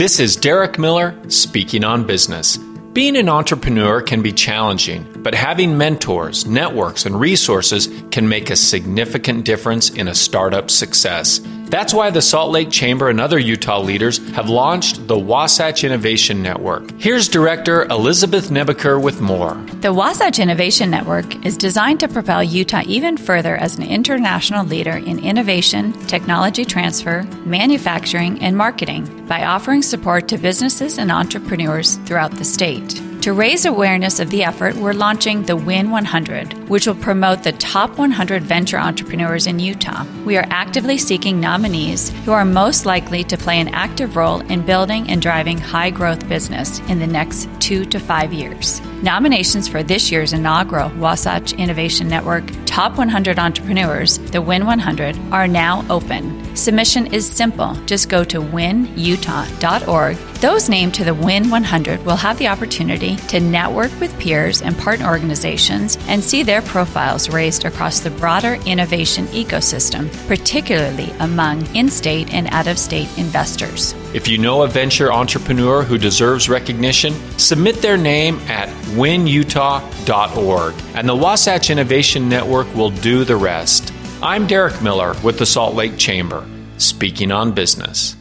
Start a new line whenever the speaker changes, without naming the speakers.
This is Derek Miller speaking on business. Being an entrepreneur can be challenging, but having mentors, networks, and resources can make a significant difference in a startup success. That's why the Salt Lake Chamber and other Utah leaders have launched the Wasatch Innovation Network. Here's Director Elisabeth Nebeker with more.
The Wasatch Innovation Network is designed to propel Utah even further as an international leader in innovation, technology transfer, manufacturing, and marketing by offering support to businesses and entrepreneurs throughout the state. To raise awareness of the effort, we're launching the Win 100, which will promote the top 100 venture entrepreneurs in Utah. We are actively seeking nominees who are most likely to play an active role in building and driving high growth business in the next two to five years. Nominations for this year's inaugural Wasatch Innovation Network Top 100 Entrepreneurs, the Win 100, are now open. Submission is simple. Just go to winutah.org. Those named to the Win 100 will have the to network with peers and partner organizations and see their profiles raised across the broader innovation ecosystem, particularly among in state and out of state investors.
If you know a venture entrepreneur who deserves recognition, submit their name at winutah.org, and the Wasatch Innovation Network will do the rest. I'm Derek Miller with the Salt Lake Chamber, speaking on business.